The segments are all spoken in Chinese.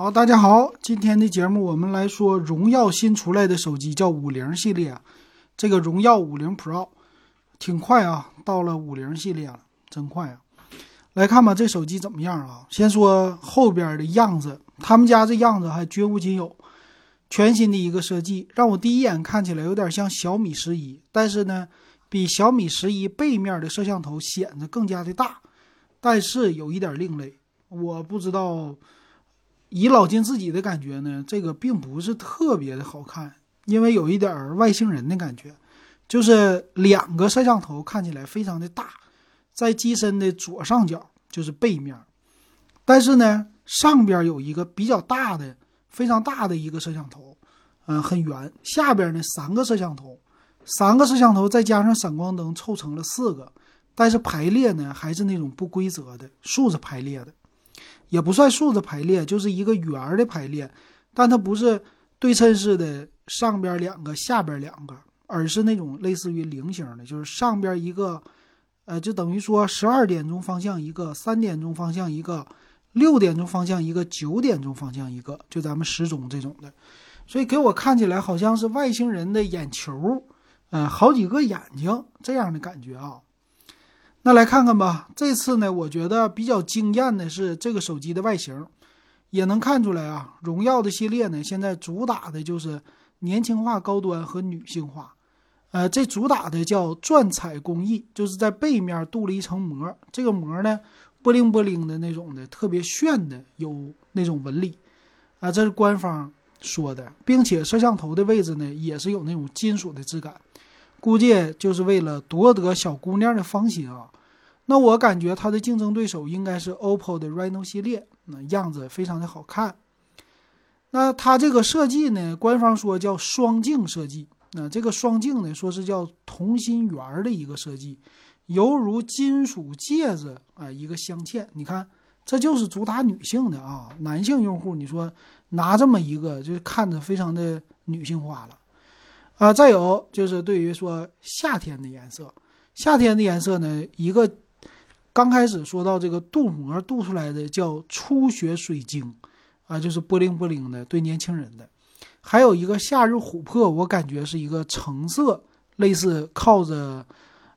好，大家好，今天的节目我们来说荣耀新出来的手机叫五零系列，这个荣耀五零 Pro 挺快啊，到了五零系列了，真快啊！来看吧，这手机怎么样啊？先说后边的样子，他们家这样子还绝无仅有，全新的一个设计，让我第一眼看起来有点像小米十一，但是呢，比小米十一背面的摄像头显得更加的大，但是有一点另类，我不知道，以老金自己的感觉呢，这个并不是特别的好看，因为有一点外星人的感觉，就是两个摄像头看起来非常的大。在机身的左上角就是背面，但是呢，上边有一个比较大的、非常大的一个摄像头，嗯，很圆。下边呢，三个摄像头，三个摄像头再加上闪光灯，凑成了四个。但是排列呢，还是那种不规则的竖着排列的，也不算数字排列，就是一个圆的排列。但它不是对称式的，上边两个，下边两个，而是那种类似于菱形的，就是上边一个。呃，就等于说十二点钟方向一个，三点钟方向一个，六点钟方向一个，九点钟方向一个，就咱们时钟这种的，所以给我看起来好像是外星人的眼球，嗯，好几个眼睛这样的感觉啊。那来看看吧，这次呢，我觉得比较惊艳的是这个手机的外形，也能看出来啊，荣耀的系列呢，现在主打的就是年轻化、高端和女性化。呃，这主打的叫钻彩工艺，就是在背面镀了一层膜，这个膜呢，波灵波灵的那种的，特别炫的，有那种纹理，啊，这是官方说的，并且摄像头的位置呢，也是有那种金属的质感，估计就是为了夺得小姑娘的芳心啊。那我感觉它的竞争对手应该是 OPPO 的 Reno 系列，那样子非常的好看。那它这个设计呢，官方说叫双镜设计。那这个双镜呢，说是叫同心圆的一个设计，犹如金属戒指啊，一个镶嵌。你看，这就是主打女性的啊，男性用户，你说拿这么一个，就看着非常的女性化了啊。再有就是对于说夏天的颜色，夏天的颜色呢，一个刚开始说到这个镀膜镀出来的叫初雪水晶啊，就是波灵波灵的，对年轻人的。还有一个夏日琥珀，我感觉是一个橙色，类似靠着，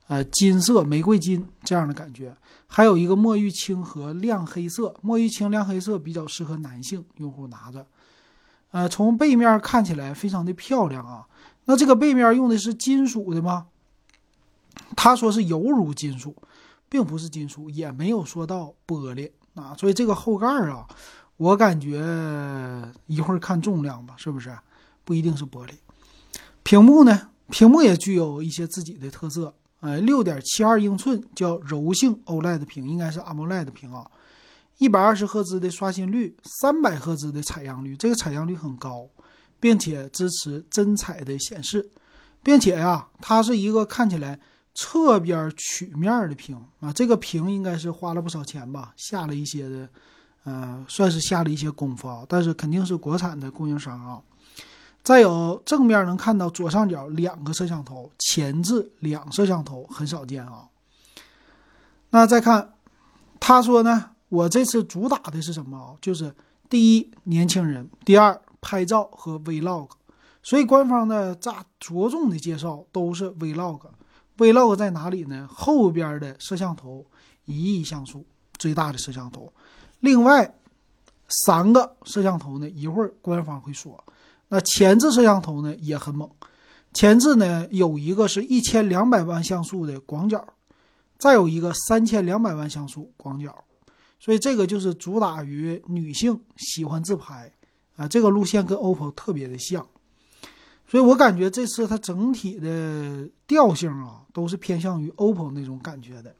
呃，金色玫瑰金这样的感觉。还有一个墨玉青和亮黑色，墨玉青亮黑色比较适合男性用户拿着。呃，从背面看起来非常的漂亮啊。那这个背面用的是金属的吗？他说是犹如金属，并不是金属，也没有说到玻璃啊。所以这个后盖啊。我感觉一会儿看重量吧，是不是？不一定是玻璃。屏幕呢？屏幕也具有一些自己的特色。哎，六点七二英寸，叫柔性 OLED 屏，应该是 AMOLED 屏啊。一百二十赫兹的刷新率，三百赫兹的采样率，这个采样率很高，并且支持真彩的显示，并且呀，它是一个看起来侧边曲面的屏啊。这个屏应该是花了不少钱吧，下了一些的。嗯，算是下了一些功夫啊，但是肯定是国产的供应商啊。再有正面能看到左上角两个摄像头，前置两摄像头很少见啊。那再看，他说呢，我这次主打的是什么啊？就是第一年轻人，第二拍照和 Vlog。所以官方的咋着重的介绍都是 Vlog。Vlog 在哪里呢？后边的摄像头一亿像素，最大的摄像头。另外三个摄像头呢，一会儿官方会说。那前置摄像头呢也很猛，前置呢有一个是一千两百万像素的广角，再有一个三千两百万像素广角，所以这个就是主打于女性喜欢自拍啊，这个路线跟 OPPO 特别的像，所以我感觉这次它整体的调性啊，都是偏向于 OPPO 那种感觉的。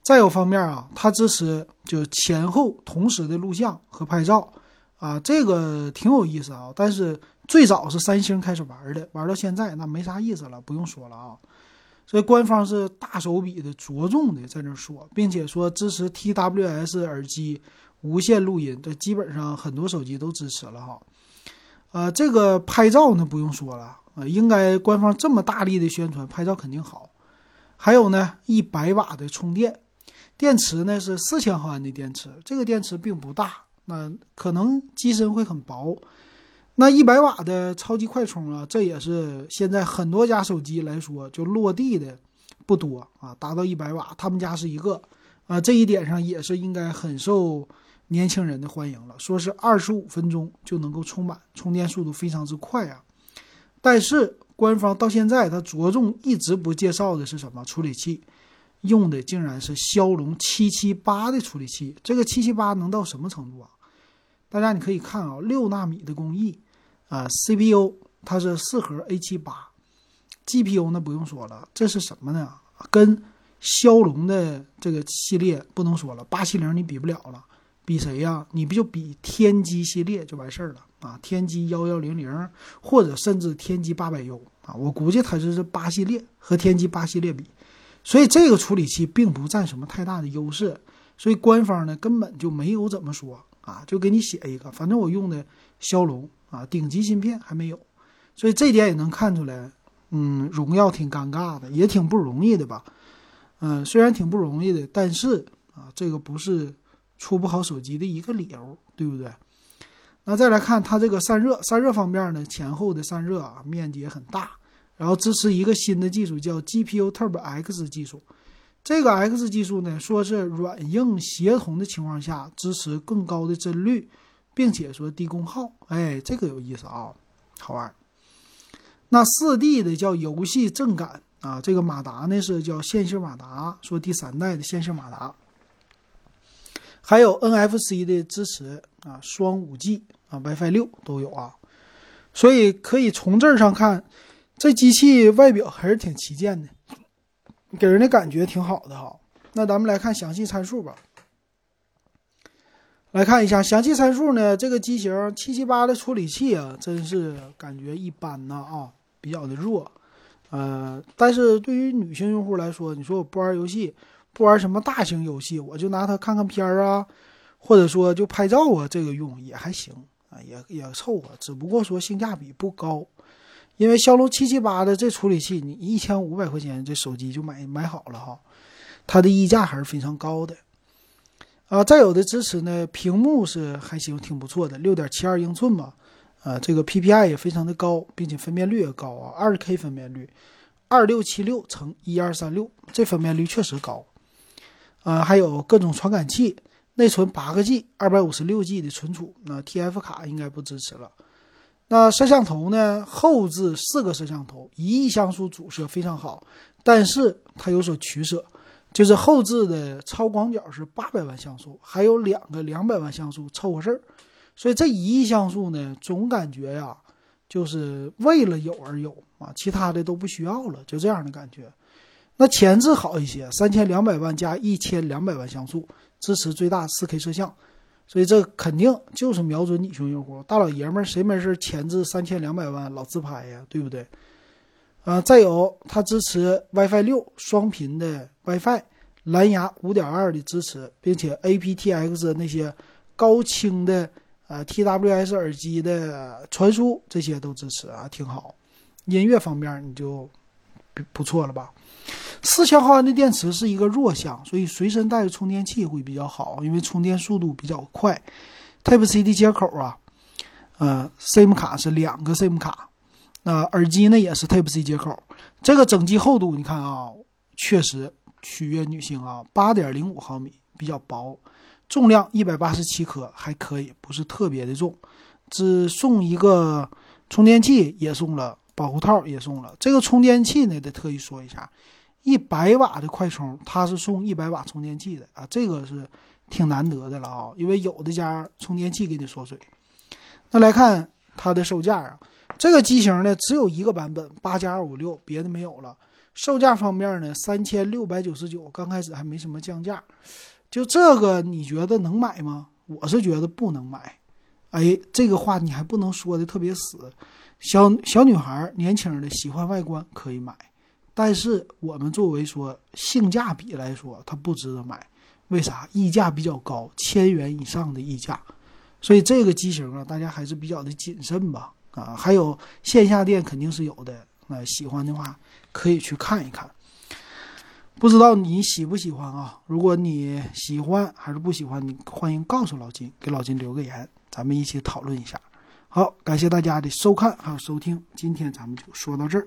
再有方面啊，它支持就前后同时的录像和拍照，啊，这个挺有意思啊。但是最早是三星开始玩的，玩到现在那没啥意思了，不用说了啊。所以官方是大手笔的着重的在那说，并且说支持 TWS 耳机无线录音，这基本上很多手机都支持了哈。呃，这个拍照呢不用说了啊，应该官方这么大力的宣传，拍照肯定好。还有呢，一百瓦的充电。电池呢是四千毫安的电池，这个电池并不大那可能机身会很薄。那一百瓦的超级快充啊，这也是现在很多家手机来说就落地的不多啊，达到一百瓦，他们家是一个啊，这一点上也是应该很受年轻人的欢迎了。说是二十五分钟就能够充满，充电速度非常之快啊。但是官方到现在它着重一直不介绍的是什么处理器，用的竟然是骁龙七七八的处理器，这个七七八能到什么程度啊？大家你可以看啊，六纳米的工艺，啊，CPU 它是四核 A 七八，GPU 那不用说了，这是什么呢？跟骁龙的这个系列不能说了，八七零你比不了了，比谁呀？你不就比天玑系列就完事儿了啊？天玑幺幺零零或者甚至天玑八百 U 啊，我估计它就是八系列和天玑八系列比，所以这个处理器并不占什么太大的优势，所以官方呢根本就没有怎么说。啊，就给你写一个，反正我用的骁龙啊，顶级芯片还没有，所以这点也能看出来，嗯，荣耀挺尴尬的，也挺不容易的吧，嗯，虽然挺不容易的，但是啊，这个不是出不好手机的一个理由，对不对？那再来看它这个散热，散热方面呢，前后的散热啊，面积也很大，然后支持一个新的技术叫 GPU Turbo X 技术。这个 X 技术呢，说是软硬协同的情况下支持更高的帧率，并且说低功耗。哎，这个有意思啊，好玩。那四 D 的叫游戏震感啊，这个马达呢是叫线性马达，说第三代的线性马达，还有 NFC 的支持啊，双五 G 啊，WiFi 六都有啊。所以可以从这儿上看，这机器外表还是挺旗舰的。给人的感觉挺好的哈，那咱们来看详细参数吧。来看一下详细参数呢，这个机型七七八的处理器啊，真是感觉一般呐啊，比较的弱。呃，但是对于女性用户来说，你说我不玩游戏，不玩什么大型游戏，我就拿它看看片儿啊，或者说就拍照啊，这个用也还行啊，也也凑合。只不过说性价比不高。因为骁龙七七八的这处理器，你一千五百块钱这手机就买买好了哈，它的溢价还是非常高的啊。再有的支持呢，屏幕是还行，挺不错的，六点七二英寸嘛，啊，这个 PPI 也非常的高，并且分辨率也高啊，二 K 分辨率，二六七六乘一二三六，这分辨率确实高啊。还有各种传感器，内存八个 G，二百五十六 G 的存储，那 TF 卡应该不支持了。那摄像头呢？后置四个摄像头，一亿像素主摄非常好，但是它有所取舍，就是后置的超广角是八百万像素，还有两个两百万像素凑合事儿，所以这一亿像素呢，总感觉呀，就是为了有而有啊，其他的都不需要了，就这样的感觉。那前置好一些，三千两百万加一千两百万像素，支持最大四 K 摄像。所以这肯定就是瞄准女性用户，大老爷们儿谁没事前置三千两百万老自拍呀，对不对？啊，再有它支持 WiFi 六双频的 WiFi，蓝牙五点二的支持，并且 aptX 那些高清的呃 TWS 耳机的传输这些都支持啊，挺好。音乐方面你就不不错了吧？四千毫安的电池是一个弱项，所以随身带着充电器会比较好，因为充电速度比较快。Type C 的接口啊，呃，SIM 卡是两个 SIM 卡，那耳机呢也是 Type C 接口。这个整机厚度你看啊，确实取悦女性啊，八点零五毫米，比较薄，重量一百八十七克，还可以，不是特别的重。只送一个充电器，也送了保护套，也送了。这个充电器呢，得特意说一下。一百瓦的快充，它是送一百瓦充电器的啊，这个是挺难得的了啊，因为有的家充电器给你缩水。那来看它的售价啊，这个机型呢只有一个版本八加二五六，别的没有了。售价方面呢，三千六百九十九，刚开始还没什么降价。就这个，你觉得能买吗？我是觉得不能买。哎，这个话你还不能说的特别死。小小女孩、年轻的喜欢外观可以买。但是我们作为说性价比来说，它不值得买，为啥？溢价比较高，千元以上的溢价，所以这个机型啊，大家还是比较的谨慎吧。啊，还有线下店肯定是有的，那喜欢的话可以去看一看。不知道你喜不喜欢啊？如果你喜欢还是不喜欢，你欢迎告诉老金，给老金留个言，咱们一起讨论一下。好，感谢大家的收看还有收听，今天咱们就说到这儿。